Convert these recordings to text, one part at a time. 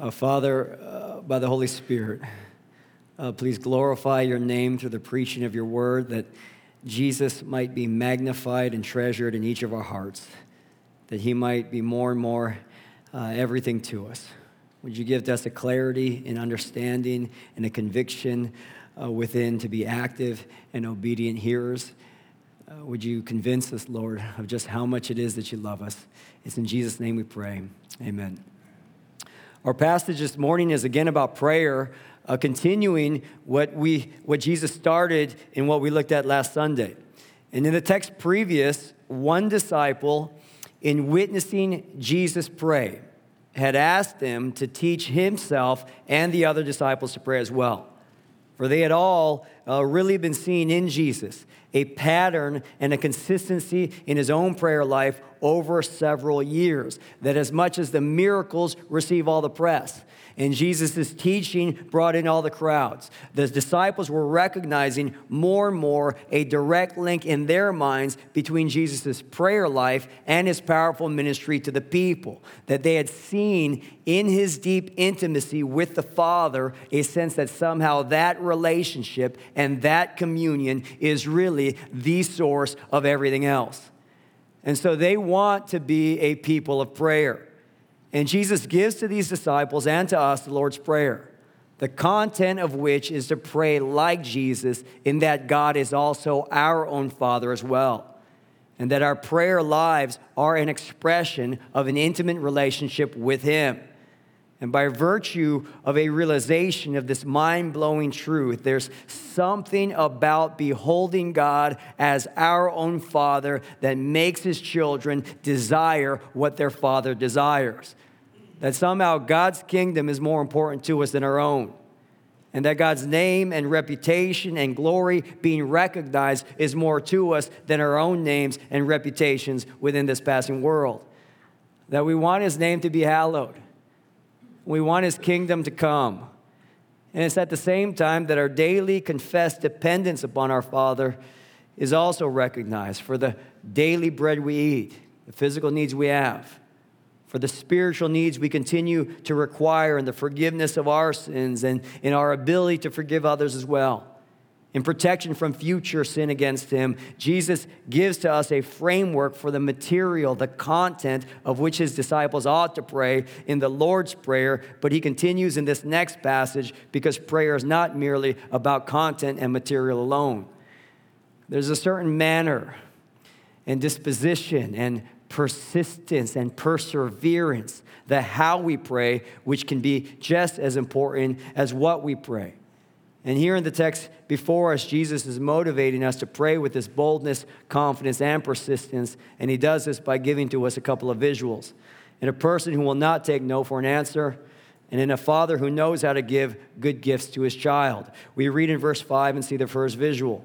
Uh, Father, uh, by the Holy Spirit, uh, please glorify your name through the preaching of your word that Jesus might be magnified and treasured in each of our hearts, that he might be more and more uh, everything to us. Would you give us a clarity and understanding and a conviction uh, within to be active and obedient hearers? Uh, would you convince us, Lord, of just how much it is that you love us? It's in Jesus' name we pray. Amen. Our passage this morning is again about prayer, uh, continuing what, we, what Jesus started in what we looked at last Sunday. And in the text previous, one disciple, in witnessing Jesus pray, had asked him to teach himself and the other disciples to pray as well. For they had all uh, really been seeing in Jesus a pattern and a consistency in his own prayer life over several years. That as much as the miracles receive all the press, and Jesus' teaching brought in all the crowds. The disciples were recognizing more and more a direct link in their minds between Jesus' prayer life and his powerful ministry to the people. That they had seen in his deep intimacy with the Father a sense that somehow that relationship and that communion is really the source of everything else. And so they want to be a people of prayer. And Jesus gives to these disciples and to us the Lord's Prayer, the content of which is to pray like Jesus, in that God is also our own Father as well. And that our prayer lives are an expression of an intimate relationship with Him. And by virtue of a realization of this mind blowing truth, there's something about beholding God as our own Father that makes His children desire what their Father desires. That somehow God's kingdom is more important to us than our own. And that God's name and reputation and glory being recognized is more to us than our own names and reputations within this passing world. That we want His name to be hallowed we want his kingdom to come. And it's at the same time that our daily confessed dependence upon our Father is also recognized for the daily bread we eat, the physical needs we have, for the spiritual needs we continue to require, and the forgiveness of our sins, and in our ability to forgive others as well in protection from future sin against him, Jesus gives to us a framework for the material, the content of which his disciples ought to pray in the Lord's Prayer. But he continues in this next passage because prayer is not merely about content and material alone. There's a certain manner and disposition and persistence and perseverance, the how we pray, which can be just as important as what we pray. And here in the text before us, Jesus is motivating us to pray with this boldness, confidence, and persistence. And he does this by giving to us a couple of visuals. In a person who will not take no for an answer, and in a father who knows how to give good gifts to his child. We read in verse 5 and see the first visual.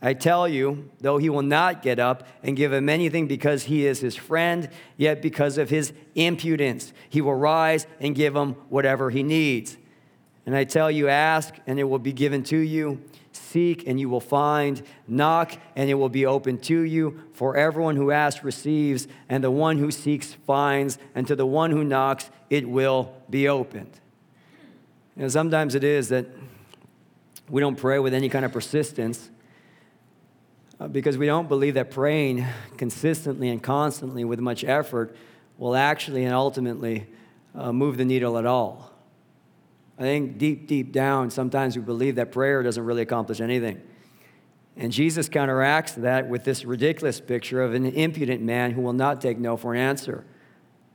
I tell you, though he will not get up and give him anything because he is his friend, yet because of his impudence, he will rise and give him whatever he needs. And I tell you, ask and it will be given to you. Seek and you will find. Knock and it will be open to you. For everyone who asks receives, and the one who seeks finds, and to the one who knocks it will be opened. Know, sometimes it is that we don't pray with any kind of persistence because we don't believe that praying consistently and constantly with much effort will actually and ultimately uh, move the needle at all. I think deep, deep down, sometimes we believe that prayer doesn't really accomplish anything. And Jesus counteracts that with this ridiculous picture of an impudent man who will not take no for an answer.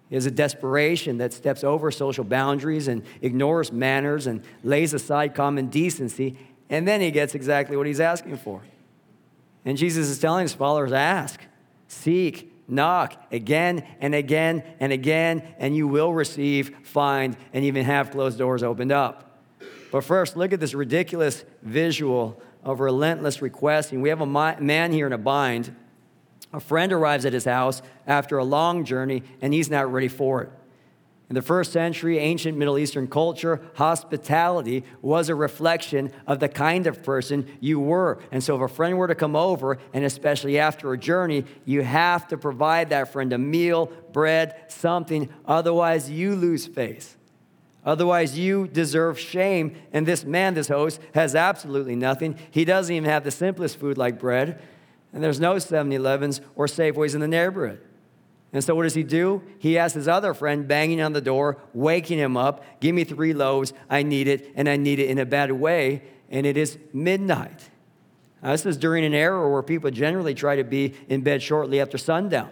He has a desperation that steps over social boundaries and ignores manners and lays aside common decency, and then he gets exactly what he's asking for. And Jesus is telling his followers ask, seek, knock again and again and again, and you will receive, find, and even have closed doors opened up. But first, look at this ridiculous visual of relentless requesting. We have a man here in a bind. A friend arrives at his house after a long journey, and he's not ready for it. In the first century, ancient Middle Eastern culture, hospitality was a reflection of the kind of person you were. And so, if a friend were to come over, and especially after a journey, you have to provide that friend a meal, bread, something. Otherwise, you lose face. Otherwise, you deserve shame. And this man, this host, has absolutely nothing. He doesn't even have the simplest food like bread. And there's no 7 Elevens or Safeways in the neighborhood. And so what does he do? He asks his other friend, banging on the door, waking him up, give me three loaves. I need it, and I need it in a bad way. And it is midnight. Now, this is during an era where people generally try to be in bed shortly after sundown.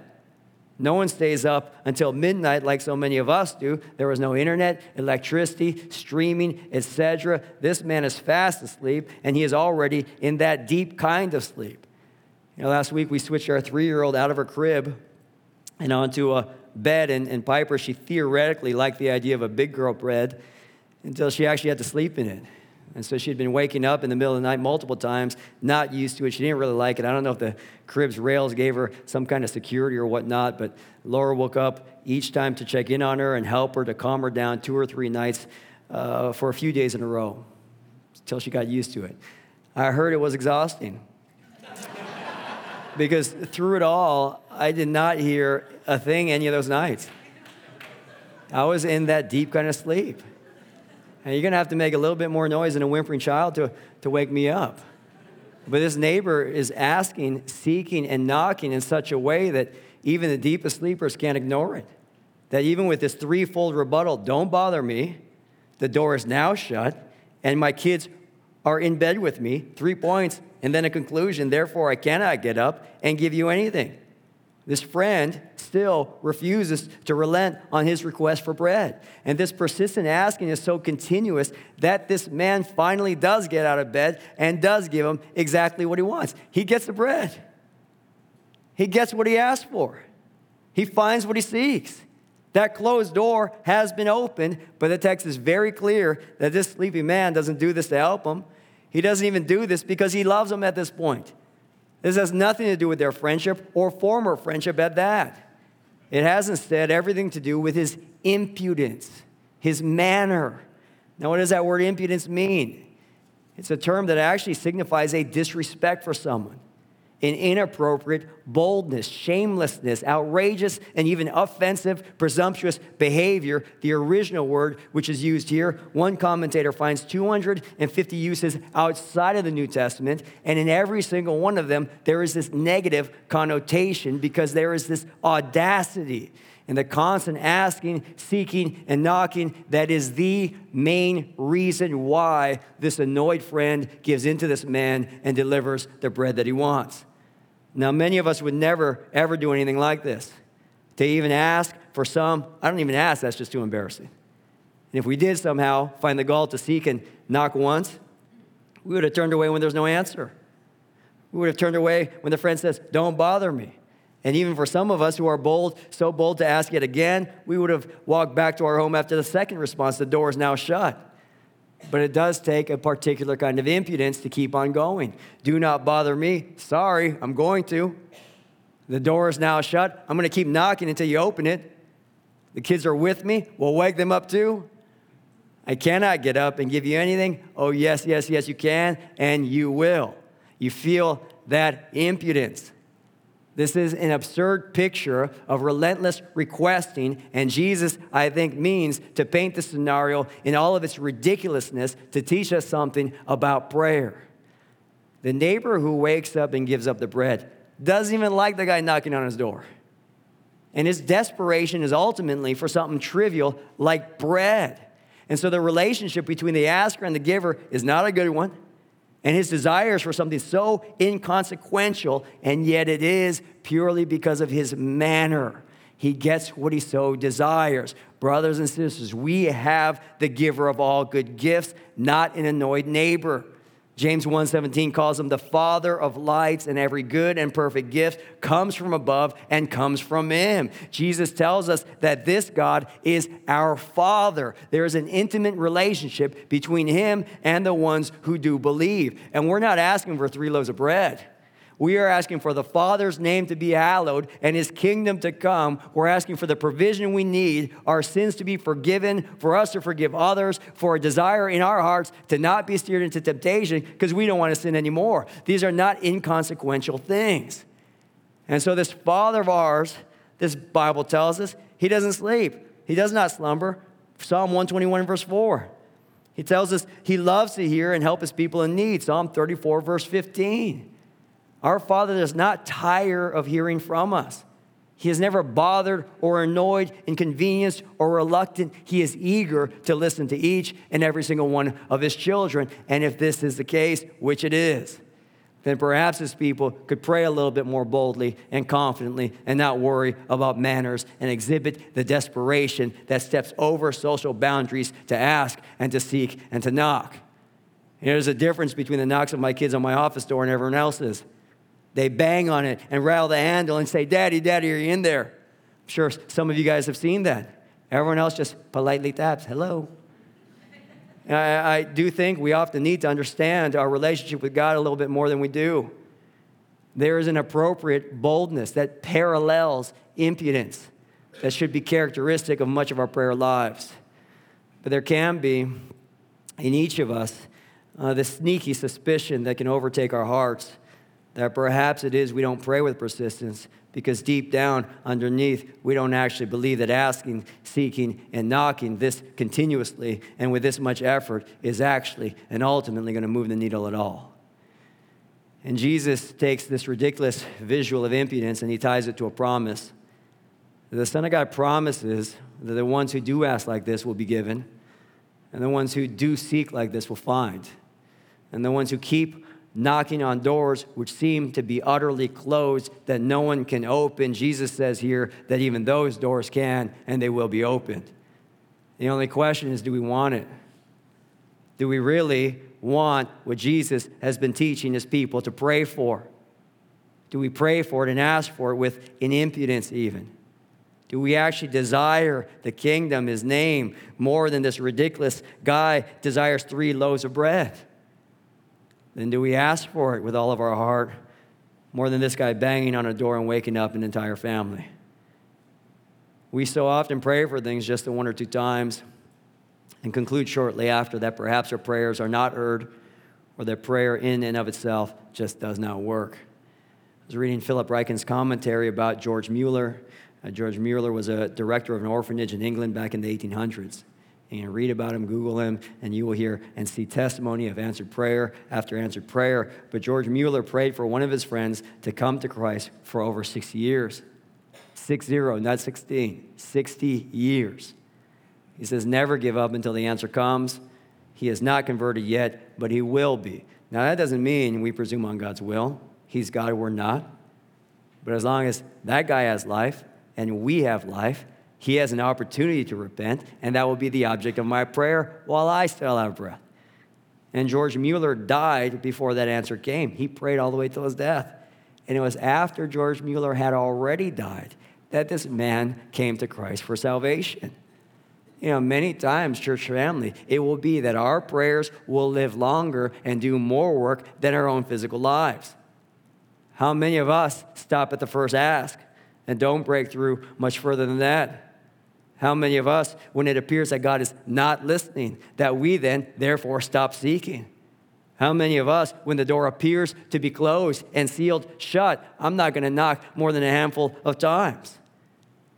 No one stays up until midnight like so many of us do. There was no internet, electricity, streaming, etc. This man is fast asleep, and he is already in that deep kind of sleep. You know, last week we switched our three year old out of her crib and onto a bed. And, and Piper, she theoretically liked the idea of a big girl bed until she actually had to sleep in it. And so she'd been waking up in the middle of the night multiple times, not used to it. She didn't really like it. I don't know if the crib's rails gave her some kind of security or whatnot, but Laura woke up each time to check in on her and help her to calm her down two or three nights uh, for a few days in a row until she got used to it. I heard it was exhausting because through it all, I did not hear a thing any of those nights. I was in that deep kind of sleep. And you're going to have to make a little bit more noise than a whimpering child to, to wake me up. But this neighbor is asking, seeking, and knocking in such a way that even the deepest sleepers can't ignore it. That even with this threefold rebuttal, don't bother me, the door is now shut, and my kids are in bed with me, three points, and then a conclusion, therefore I cannot get up and give you anything. This friend still refuses to relent on his request for bread. And this persistent asking is so continuous that this man finally does get out of bed and does give him exactly what he wants. He gets the bread, he gets what he asked for, he finds what he seeks. That closed door has been opened, but the text is very clear that this sleepy man doesn't do this to help him. He doesn't even do this because he loves him at this point. This has nothing to do with their friendship or former friendship at that. It has instead everything to do with his impudence, his manner. Now, what does that word impudence mean? It's a term that actually signifies a disrespect for someone in inappropriate boldness, shamelessness, outrageous, and even offensive, presumptuous behavior, the original word which is used here. One commentator finds 250 uses outside of the New Testament, and in every single one of them, there is this negative connotation because there is this audacity and the constant asking, seeking, and knocking that is the main reason why this annoyed friend gives into this man and delivers the bread that he wants. Now, many of us would never, ever do anything like this. To even ask for some, I don't even ask, that's just too embarrassing. And if we did somehow find the gall to seek and knock once, we would have turned away when there's no answer. We would have turned away when the friend says, Don't bother me. And even for some of us who are bold, so bold to ask it again, we would have walked back to our home after the second response, the door is now shut. But it does take a particular kind of impudence to keep on going. Do not bother me. Sorry, I'm going to. The door is now shut. I'm going to keep knocking until you open it. The kids are with me. We'll wake them up too. I cannot get up and give you anything. Oh, yes, yes, yes, you can, and you will. You feel that impudence. This is an absurd picture of relentless requesting, and Jesus, I think, means to paint the scenario in all of its ridiculousness to teach us something about prayer. The neighbor who wakes up and gives up the bread doesn't even like the guy knocking on his door. And his desperation is ultimately for something trivial like bread. And so the relationship between the asker and the giver is not a good one. And his desires for something so inconsequential, and yet it is purely because of his manner. He gets what he so desires. Brothers and sisters, we have the giver of all good gifts, not an annoyed neighbor. James 1:17 calls him the father of lights and every good and perfect gift comes from above and comes from him. Jesus tells us that this God is our father. There is an intimate relationship between him and the ones who do believe. And we're not asking for 3 loaves of bread. We are asking for the Father's name to be hallowed and his kingdom to come. We're asking for the provision we need, our sins to be forgiven, for us to forgive others, for a desire in our hearts to not be steered into temptation because we don't want to sin anymore. These are not inconsequential things. And so, this Father of ours, this Bible tells us, he doesn't sleep, he does not slumber. Psalm 121, verse 4. He tells us he loves to hear and help his people in need. Psalm 34, verse 15. Our Father does not tire of hearing from us. He is never bothered or annoyed, inconvenienced, or reluctant. He is eager to listen to each and every single one of his children. And if this is the case, which it is, then perhaps his people could pray a little bit more boldly and confidently and not worry about manners and exhibit the desperation that steps over social boundaries to ask and to seek and to knock. There's a difference between the knocks of my kids on my office door and everyone else's. They bang on it and rattle the handle and say, Daddy, Daddy, are you in there? I'm sure some of you guys have seen that. Everyone else just politely taps, hello. I, I do think we often need to understand our relationship with God a little bit more than we do. There is an appropriate boldness that parallels impudence that should be characteristic of much of our prayer lives. But there can be in each of us uh, this sneaky suspicion that can overtake our hearts that perhaps it is we don't pray with persistence because deep down underneath, we don't actually believe that asking, seeking, and knocking this continuously and with this much effort is actually and ultimately going to move the needle at all. And Jesus takes this ridiculous visual of impudence and he ties it to a promise. The Son of God promises that the ones who do ask like this will be given, and the ones who do seek like this will find, and the ones who keep knocking on doors which seem to be utterly closed that no one can open. Jesus says here that even those doors can and they will be opened. The only question is do we want it? Do we really want what Jesus has been teaching his people to pray for? Do we pray for it and ask for it with an impudence, even? Do we actually desire the kingdom, his name, more than this ridiculous guy desires three loaves of bread? Then do we ask for it with all of our heart more than this guy banging on a door and waking up an entire family? We so often pray for things just the one or two times and conclude shortly after that perhaps our prayers are not heard or that prayer in and of itself just does not work. I was reading Philip Ryken's commentary about George Mueller. Uh, George Mueller was a director of an orphanage in England back in the 1800s. And you read about him, Google him, and you will hear and see testimony of answered prayer after answered prayer. But George Mueller prayed for one of his friends to come to Christ for over 60 years. Six zero, not 16, 60 years. He says, never give up until the answer comes. He is not converted yet, but he will be. Now, that doesn't mean we presume on God's will. He's God, we're not. But as long as that guy has life and we have life, he has an opportunity to repent, and that will be the object of my prayer while I still have breath. And George Mueller died before that answer came. He prayed all the way till his death. And it was after George Mueller had already died that this man came to Christ for salvation. You know, many times, church family, it will be that our prayers will live longer and do more work than our own physical lives. How many of us stop at the first ask and don't break through much further than that? How many of us, when it appears that God is not listening, that we then therefore stop seeking? How many of us, when the door appears to be closed and sealed shut, I'm not going to knock more than a handful of times?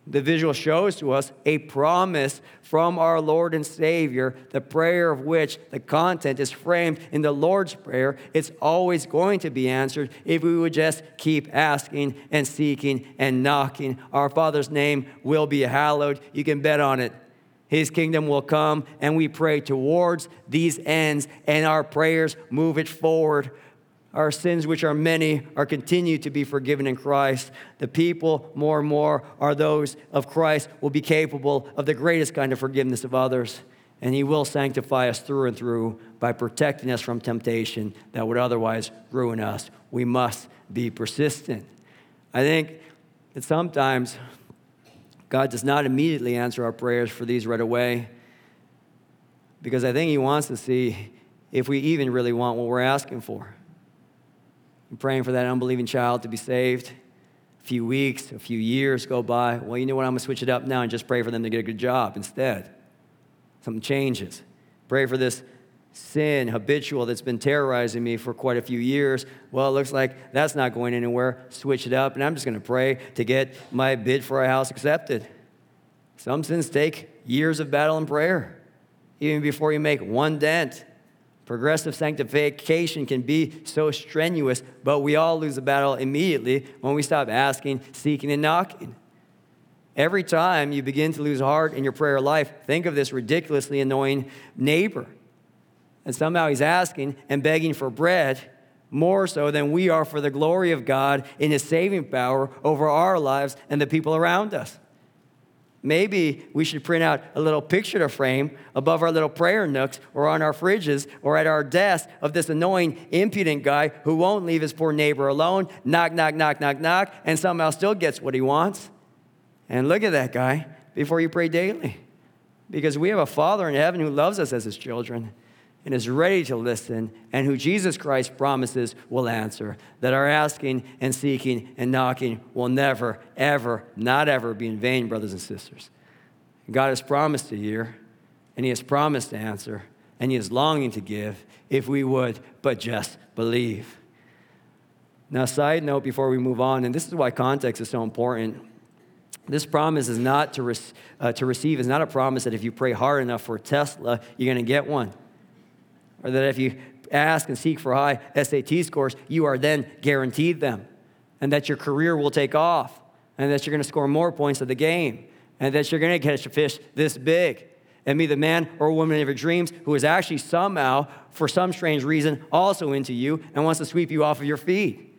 The visual shows to us a promise from our Lord and Savior, the prayer of which the content is framed in the Lord's Prayer. It's always going to be answered if we would just keep asking and seeking and knocking. Our Father's name will be hallowed. You can bet on it. His kingdom will come, and we pray towards these ends, and our prayers move it forward our sins, which are many, are continued to be forgiven in Christ. The people, more and more, are those of Christ, will be capable of the greatest kind of forgiveness of others. and He will sanctify us through and through by protecting us from temptation that would otherwise ruin us. We must be persistent. I think that sometimes God does not immediately answer our prayers for these right away because I think He wants to see if we even really want what we're asking for. I'm praying for that unbelieving child to be saved. A few weeks, a few years go by. Well, you know what? I'm going to switch it up now and just pray for them to get a good job instead. Something changes. Pray for this sin, habitual, that's been terrorizing me for quite a few years. Well, it looks like that's not going anywhere. Switch it up, and I'm just going to pray to get my bid for a house accepted. Some sins take years of battle and prayer, even before you make one dent. Progressive sanctification can be so strenuous, but we all lose the battle immediately when we stop asking, seeking, and knocking. Every time you begin to lose heart in your prayer life, think of this ridiculously annoying neighbor. And somehow he's asking and begging for bread more so than we are for the glory of God in his saving power over our lives and the people around us. Maybe we should print out a little picture to frame above our little prayer nooks or on our fridges or at our desk of this annoying, impudent guy who won't leave his poor neighbor alone, knock, knock, knock, knock, knock, and somehow still gets what he wants. And look at that guy before you pray daily. Because we have a Father in heaven who loves us as his children and is ready to listen, and who Jesus Christ promises will answer. That our asking and seeking and knocking will never, ever, not ever be in vain, brothers and sisters. God has promised to hear, and He has promised to answer, and He is longing to give if we would but just believe. Now, side note before we move on, and this is why context is so important. This promise is not to, re- uh, to receive, is not a promise that if you pray hard enough for Tesla, you're going to get one or that if you ask and seek for high SAT scores, you are then guaranteed them, and that your career will take off, and that you're going to score more points of the game, and that you're going to catch a fish this big, and be the man or woman of your dreams who is actually somehow, for some strange reason, also into you and wants to sweep you off of your feet.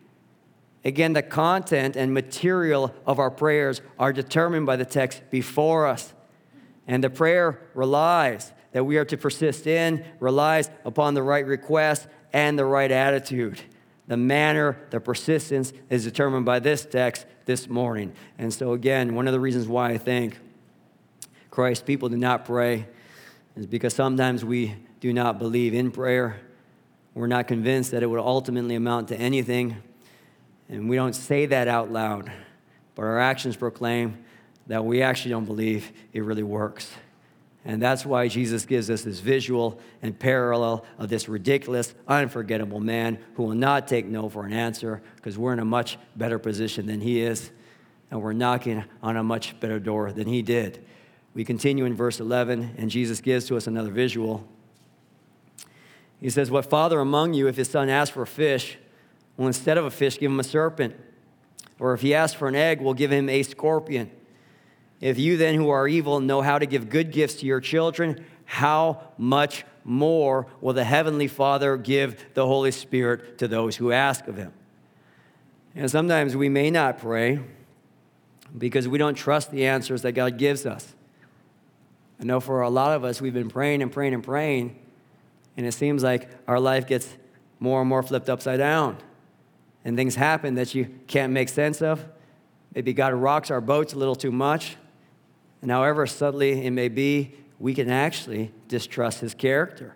Again, the content and material of our prayers are determined by the text before us. And the prayer relies that we are to persist in relies upon the right request and the right attitude. The manner, the persistence is determined by this text this morning. And so, again, one of the reasons why I think Christ people do not pray is because sometimes we do not believe in prayer. We're not convinced that it would ultimately amount to anything. And we don't say that out loud, but our actions proclaim that we actually don't believe it really works. And that's why Jesus gives us this visual and parallel of this ridiculous, unforgettable man who will not take no for an answer because we're in a much better position than he is, and we're knocking on a much better door than he did. We continue in verse 11, and Jesus gives to us another visual. He says, What father among you, if his son asks for a fish, will instead of a fish give him a serpent? Or if he asks for an egg, will give him a scorpion? If you then, who are evil, know how to give good gifts to your children, how much more will the Heavenly Father give the Holy Spirit to those who ask of Him? And sometimes we may not pray because we don't trust the answers that God gives us. I know for a lot of us, we've been praying and praying and praying, and it seems like our life gets more and more flipped upside down. And things happen that you can't make sense of. Maybe God rocks our boats a little too much. And however subtly it may be, we can actually distrust his character.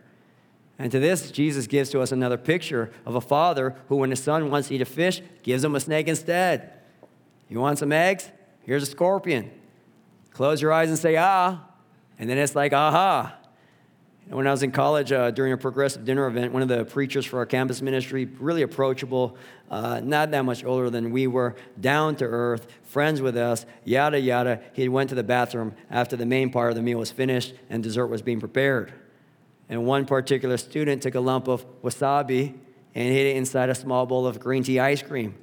And to this, Jesus gives to us another picture of a father who, when his son wants to eat a fish, gives him a snake instead. You want some eggs? Here's a scorpion. Close your eyes and say, ah. And then it's like, aha. When I was in college uh, during a progressive dinner event, one of the preachers for our campus ministry, really approachable, uh, not that much older than we were, down to earth, friends with us, yada, yada. He went to the bathroom after the main part of the meal was finished and dessert was being prepared. And one particular student took a lump of wasabi and hid it inside a small bowl of green tea ice cream.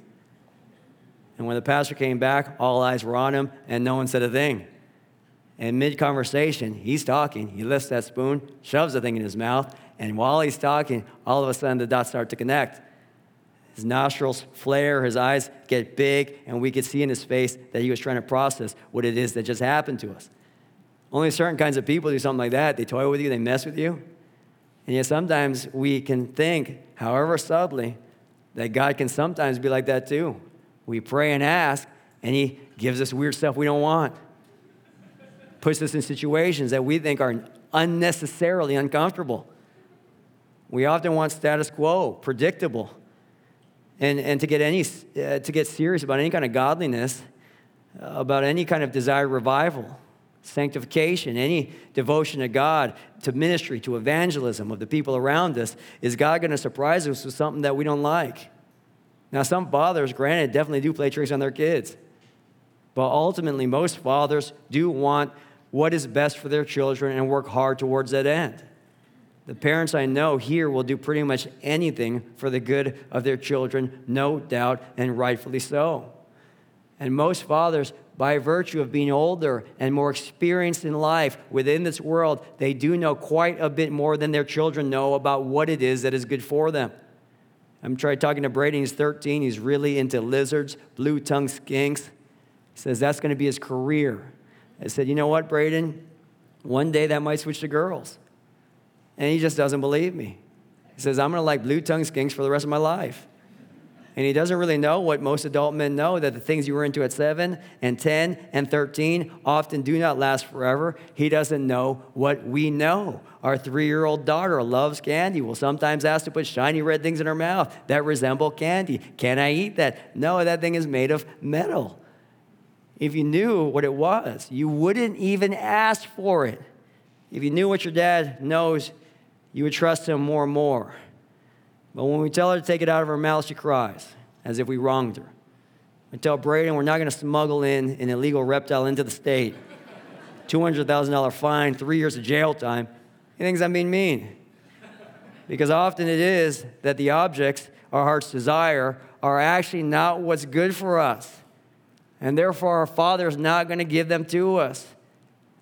And when the pastor came back, all eyes were on him and no one said a thing. And mid conversation, he's talking. He lifts that spoon, shoves the thing in his mouth, and while he's talking, all of a sudden the dots start to connect. His nostrils flare, his eyes get big, and we could see in his face that he was trying to process what it is that just happened to us. Only certain kinds of people do something like that. They toy with you, they mess with you. And yet sometimes we can think, however subtly, that God can sometimes be like that too. We pray and ask, and He gives us weird stuff we don't want. Puts us in situations that we think are unnecessarily uncomfortable. We often want status quo, predictable. And, and to, get any, uh, to get serious about any kind of godliness, uh, about any kind of desired revival, sanctification, any devotion to God, to ministry, to evangelism of the people around us, is God going to surprise us with something that we don't like? Now, some fathers, granted, definitely do play tricks on their kids. But ultimately, most fathers do want what is best for their children and work hard towards that end. The parents I know here will do pretty much anything for the good of their children, no doubt, and rightfully so. And most fathers, by virtue of being older and more experienced in life within this world, they do know quite a bit more than their children know about what it is that is good for them. I'm trying talking to Brady, he's 13, he's really into lizards, blue tongued skinks. He says that's going to be his career. I said, You know what, Braden? One day that might switch to girls. And he just doesn't believe me. He says, I'm going to like blue tongue skinks for the rest of my life. And he doesn't really know what most adult men know that the things you were into at 7 and 10 and 13 often do not last forever. He doesn't know what we know. Our three year old daughter loves candy, will sometimes ask to put shiny red things in her mouth that resemble candy. Can I eat that? No, that thing is made of metal. If you knew what it was, you wouldn't even ask for it. If you knew what your dad knows, you would trust him more and more. But when we tell her to take it out of her mouth, she cries as if we wronged her. We tell Braden we're not going to smuggle in an illegal reptile into the state. $200,000 fine, three years of jail time. He thinks I'm being mean. Because often it is that the objects our hearts desire are actually not what's good for us. And therefore, our Father is not going to give them to us.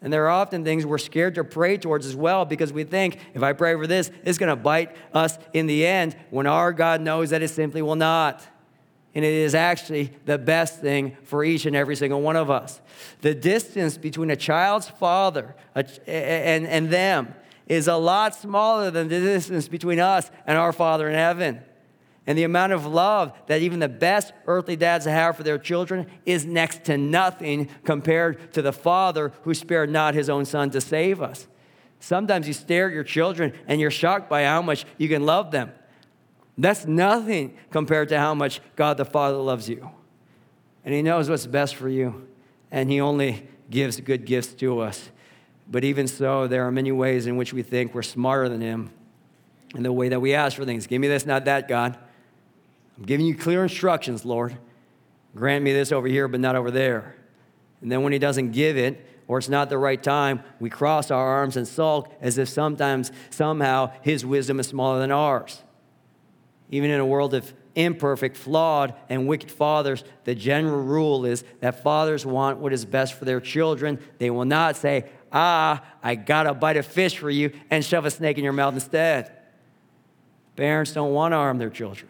And there are often things we're scared to pray towards as well because we think if I pray for this, it's going to bite us in the end when our God knows that it simply will not. And it is actually the best thing for each and every single one of us. The distance between a child's father and, and them is a lot smaller than the distance between us and our Father in heaven. And the amount of love that even the best earthly dads have for their children is next to nothing compared to the Father who spared not his own Son to save us. Sometimes you stare at your children and you're shocked by how much you can love them. That's nothing compared to how much God the Father loves you. And He knows what's best for you, and He only gives good gifts to us. But even so, there are many ways in which we think we're smarter than Him in the way that we ask for things. Give me this, not that, God. I'm giving you clear instructions, Lord. Grant me this over here, but not over there. And then when He doesn't give it, or it's not the right time, we cross our arms and sulk as if sometimes, somehow, His wisdom is smaller than ours. Even in a world of imperfect, flawed, and wicked fathers, the general rule is that fathers want what is best for their children. They will not say, Ah, I got a bite of fish for you, and shove a snake in your mouth instead. Parents don't want to harm their children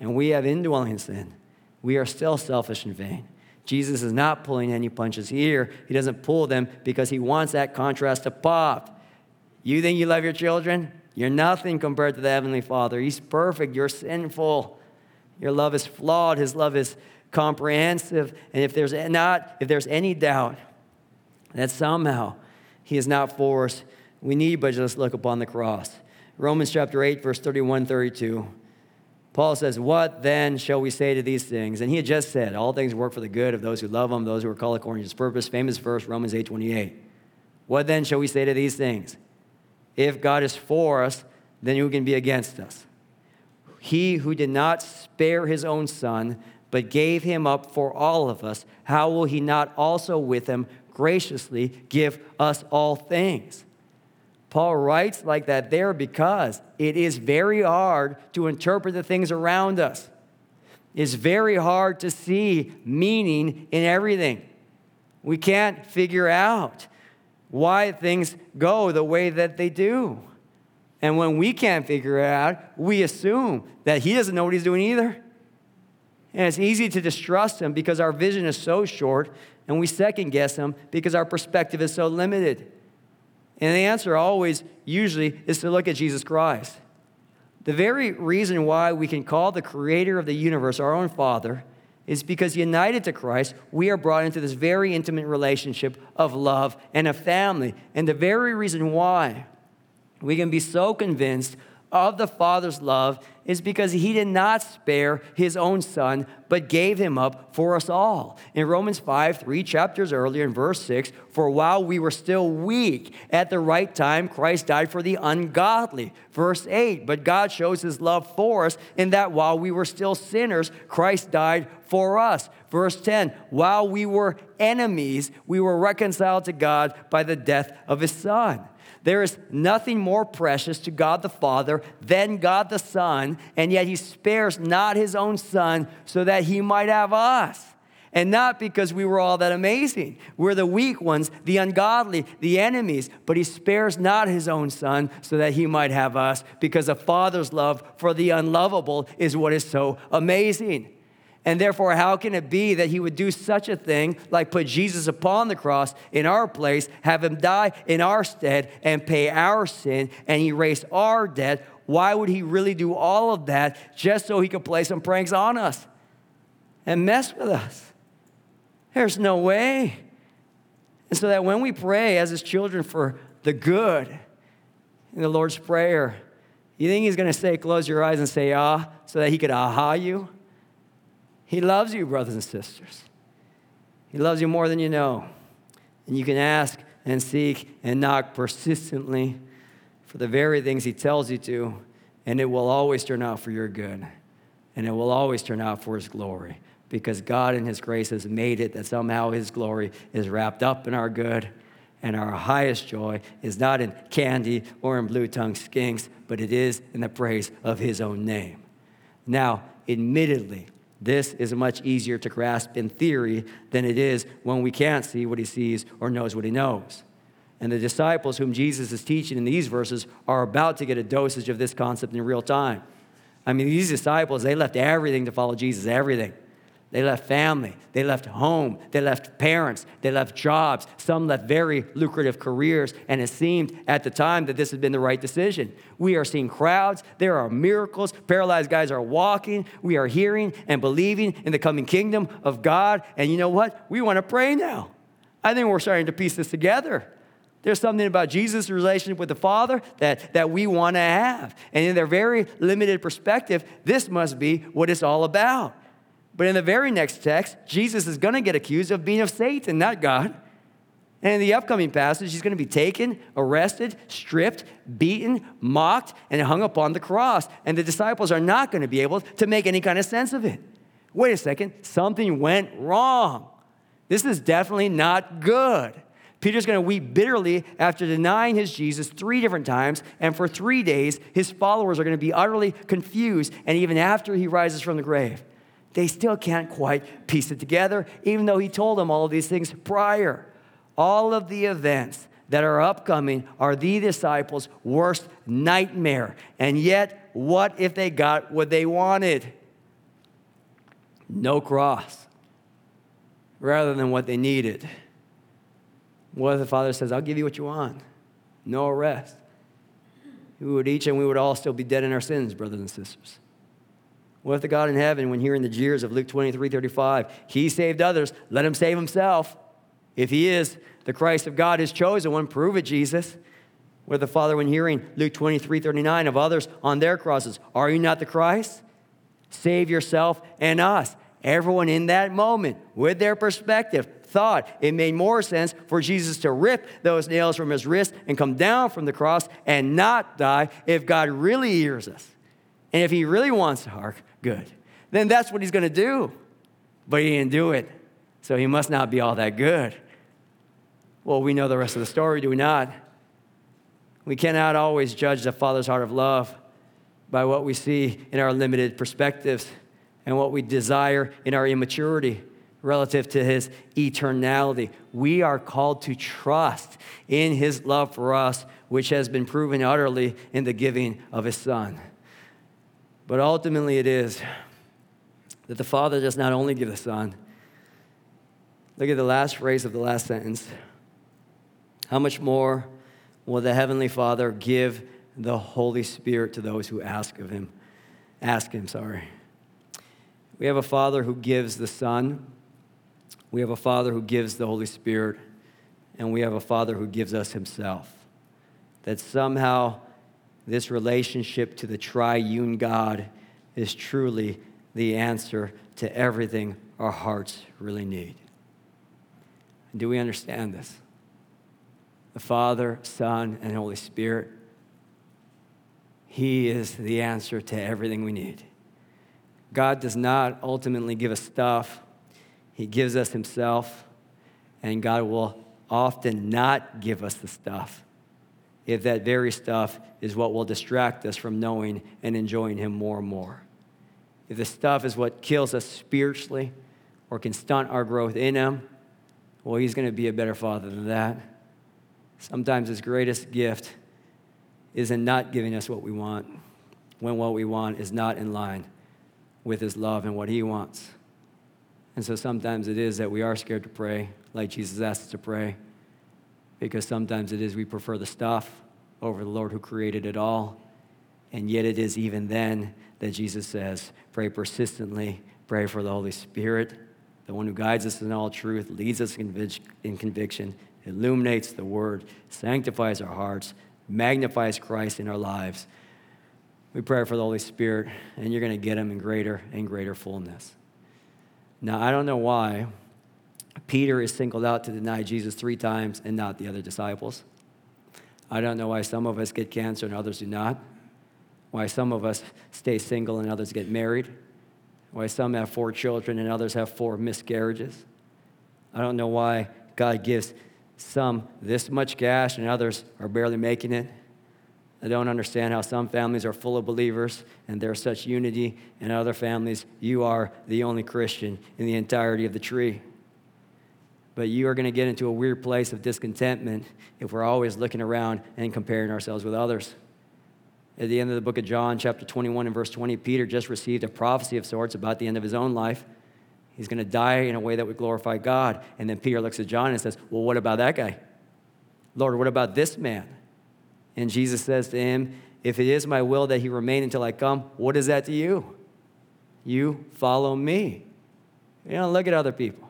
and we have indwelling sin, we are still selfish and vain. Jesus is not pulling any punches here. He doesn't pull them because he wants that contrast to pop. You think you love your children? You're nothing compared to the Heavenly Father. He's perfect. You're sinful. Your love is flawed. His love is comprehensive. And if there's not, if there's any doubt that somehow he is not for us, we need but just look upon the cross. Romans chapter 8, verse 31, 32. Paul says, What then shall we say to these things? And he had just said, All things work for the good of those who love him, those who are called according to his purpose. Famous verse, Romans 8 28. What then shall we say to these things? If God is for us, then who can be against us? He who did not spare his own son, but gave him up for all of us, how will he not also with him graciously give us all things? Paul writes like that there because it is very hard to interpret the things around us. It's very hard to see meaning in everything. We can't figure out why things go the way that they do. And when we can't figure it out, we assume that he doesn't know what he's doing either. And it's easy to distrust him because our vision is so short and we second guess him because our perspective is so limited. And the answer always, usually, is to look at Jesus Christ. The very reason why we can call the creator of the universe our own Father is because united to Christ, we are brought into this very intimate relationship of love and a family. And the very reason why we can be so convinced of the Father's love is because he did not spare his own son, but gave him up for us all. In Romans 5, three chapters earlier, in verse 6, for while we were still weak, at the right time, Christ died for the ungodly. Verse 8, but God shows his love for us in that while we were still sinners, Christ died for us. Verse 10, while we were enemies, we were reconciled to God by the death of his son. There is nothing more precious to God the Father than God the Son, and yet he spares not his own Son so that he might have us. And not because we were all that amazing. We're the weak ones, the ungodly, the enemies, but he spares not his own Son so that he might have us because a Father's love for the unlovable is what is so amazing. And therefore, how can it be that he would do such a thing like put Jesus upon the cross in our place, have him die in our stead, and pay our sin and erase our debt? Why would he really do all of that just so he could play some pranks on us and mess with us? There's no way. And so that when we pray as his children for the good in the Lord's Prayer, you think he's going to say, close your eyes and say, ah, so that he could aha you? He loves you, brothers and sisters. He loves you more than you know. And you can ask and seek and knock persistently for the very things He tells you to, and it will always turn out for your good. And it will always turn out for His glory because God in His grace has made it that somehow His glory is wrapped up in our good. And our highest joy is not in candy or in blue tongue skinks, but it is in the praise of His own name. Now, admittedly, this is much easier to grasp in theory than it is when we can't see what he sees or knows what he knows. And the disciples whom Jesus is teaching in these verses are about to get a dosage of this concept in real time. I mean, these disciples, they left everything to follow Jesus, everything. They left family, they left home, they left parents, they left jobs. Some left very lucrative careers, and it seemed at the time that this had been the right decision. We are seeing crowds, there are miracles, paralyzed guys are walking, we are hearing and believing in the coming kingdom of God. And you know what? We want to pray now. I think we're starting to piece this together. There's something about Jesus' relationship with the Father that, that we want to have. And in their very limited perspective, this must be what it's all about. But in the very next text, Jesus is going to get accused of being of Satan, not God. And in the upcoming passage, he's going to be taken, arrested, stripped, beaten, mocked, and hung upon the cross. And the disciples are not going to be able to make any kind of sense of it. Wait a second, something went wrong. This is definitely not good. Peter's going to weep bitterly after denying his Jesus three different times, and for three days, his followers are going to be utterly confused, and even after he rises from the grave they still can't quite piece it together, even though he told them all of these things prior. All of the events that are upcoming are the disciples' worst nightmare. And yet, what if they got what they wanted? No cross, rather than what they needed. What if the Father says, I'll give you what you want? No arrest. We would each and we would all still be dead in our sins, brothers and sisters. If the God in heaven, when hearing the jeers of Luke 23 35, he saved others, let him save himself? If he is the Christ of God, his chosen one, prove it, Jesus. If the Father, when hearing Luke 23 39 of others on their crosses, are you not the Christ? Save yourself and us. Everyone in that moment, with their perspective, thought it made more sense for Jesus to rip those nails from his wrist and come down from the cross and not die if God really hears us. And if he really wants to hark, good. Then that's what he's going to do. But he didn't do it. So he must not be all that good. Well, we know the rest of the story, do we not? We cannot always judge the Father's heart of love by what we see in our limited perspectives and what we desire in our immaturity relative to his eternality. We are called to trust in his love for us, which has been proven utterly in the giving of his Son. But ultimately, it is that the Father does not only give the Son. Look at the last phrase of the last sentence. How much more will the Heavenly Father give the Holy Spirit to those who ask of Him? Ask Him, sorry. We have a Father who gives the Son, we have a Father who gives the Holy Spirit, and we have a Father who gives us Himself. That somehow this relationship to the triune God is truly the answer to everything our hearts really need. Do we understand this? The Father, Son, and Holy Spirit, He is the answer to everything we need. God does not ultimately give us stuff, He gives us Himself, and God will often not give us the stuff if that very stuff is what will distract us from knowing and enjoying Him more and more. If the stuff is what kills us spiritually or can stunt our growth in Him, well, He's going to be a better Father than that. Sometimes His greatest gift is in not giving us what we want when what we want is not in line with His love and what He wants. And so sometimes it is that we are scared to pray, like Jesus asked us to pray because sometimes it is we prefer the stuff over the Lord who created it all. And yet it is even then that Jesus says, pray persistently, pray for the Holy Spirit, the one who guides us in all truth, leads us in conviction, illuminates the word, sanctifies our hearts, magnifies Christ in our lives. We pray for the Holy Spirit, and you're going to get him in greater and greater fullness. Now, I don't know why Peter is singled out to deny Jesus three times and not the other disciples. I don't know why some of us get cancer and others do not. Why some of us stay single and others get married. Why some have four children and others have four miscarriages. I don't know why God gives some this much cash and others are barely making it. I don't understand how some families are full of believers and there's such unity, and other families, you are the only Christian in the entirety of the tree but you are going to get into a weird place of discontentment if we're always looking around and comparing ourselves with others. At the end of the book of John, chapter 21 and verse 20, Peter just received a prophecy of sorts about the end of his own life. He's going to die in a way that would glorify God. And then Peter looks at John and says, Well, what about that guy? Lord, what about this man? And Jesus says to him, If it is my will that he remain until I come, what is that to you? You follow me. You don't look at other people.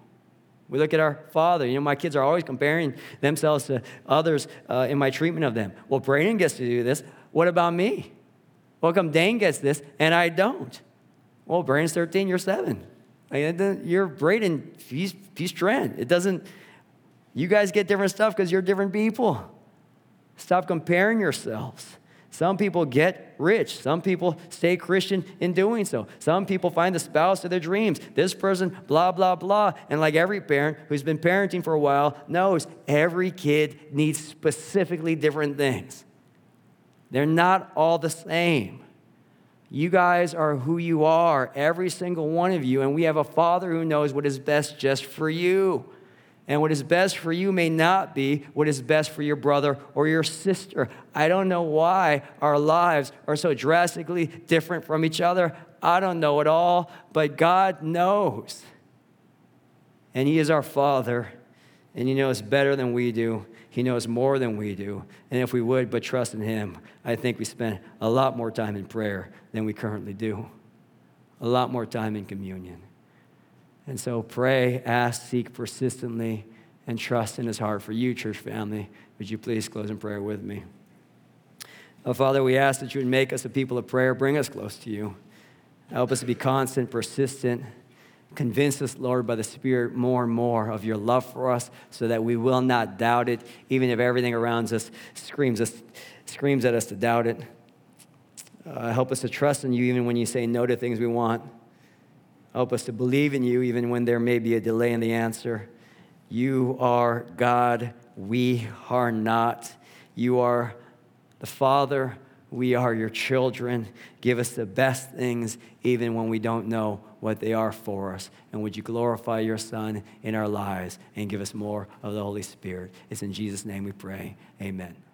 We look at our father. You know, my kids are always comparing themselves to others uh, in my treatment of them. Well, Braden gets to do this. What about me? Well, come Dane gets this and I don't. Well, Braden's 13, you're seven. you're Braden, he's, he's Trent. It doesn't, you guys get different stuff because you're different people. Stop comparing yourselves. Some people get rich. Some people stay Christian in doing so. Some people find the spouse of their dreams. This person, blah, blah, blah. And like every parent who's been parenting for a while knows, every kid needs specifically different things. They're not all the same. You guys are who you are, every single one of you, and we have a father who knows what is best just for you. And what is best for you may not be what is best for your brother or your sister. I don't know why our lives are so drastically different from each other. I don't know it all, but God knows. And He is our Father, and He knows better than we do. He knows more than we do. And if we would but trust in Him, I think we spend a lot more time in prayer than we currently do, a lot more time in communion. And so pray, ask, seek persistently, and trust in his heart for you, church family. Would you please close in prayer with me? Oh, Father, we ask that you would make us a people of prayer, bring us close to you. Help us to be constant, persistent. Convince us, Lord, by the Spirit more and more of your love for us so that we will not doubt it, even if everything around us screams, us, screams at us to doubt it. Uh, help us to trust in you even when you say no to things we want. Help us to believe in you even when there may be a delay in the answer. You are God. We are not. You are the Father. We are your children. Give us the best things even when we don't know what they are for us. And would you glorify your Son in our lives and give us more of the Holy Spirit? It's in Jesus' name we pray. Amen.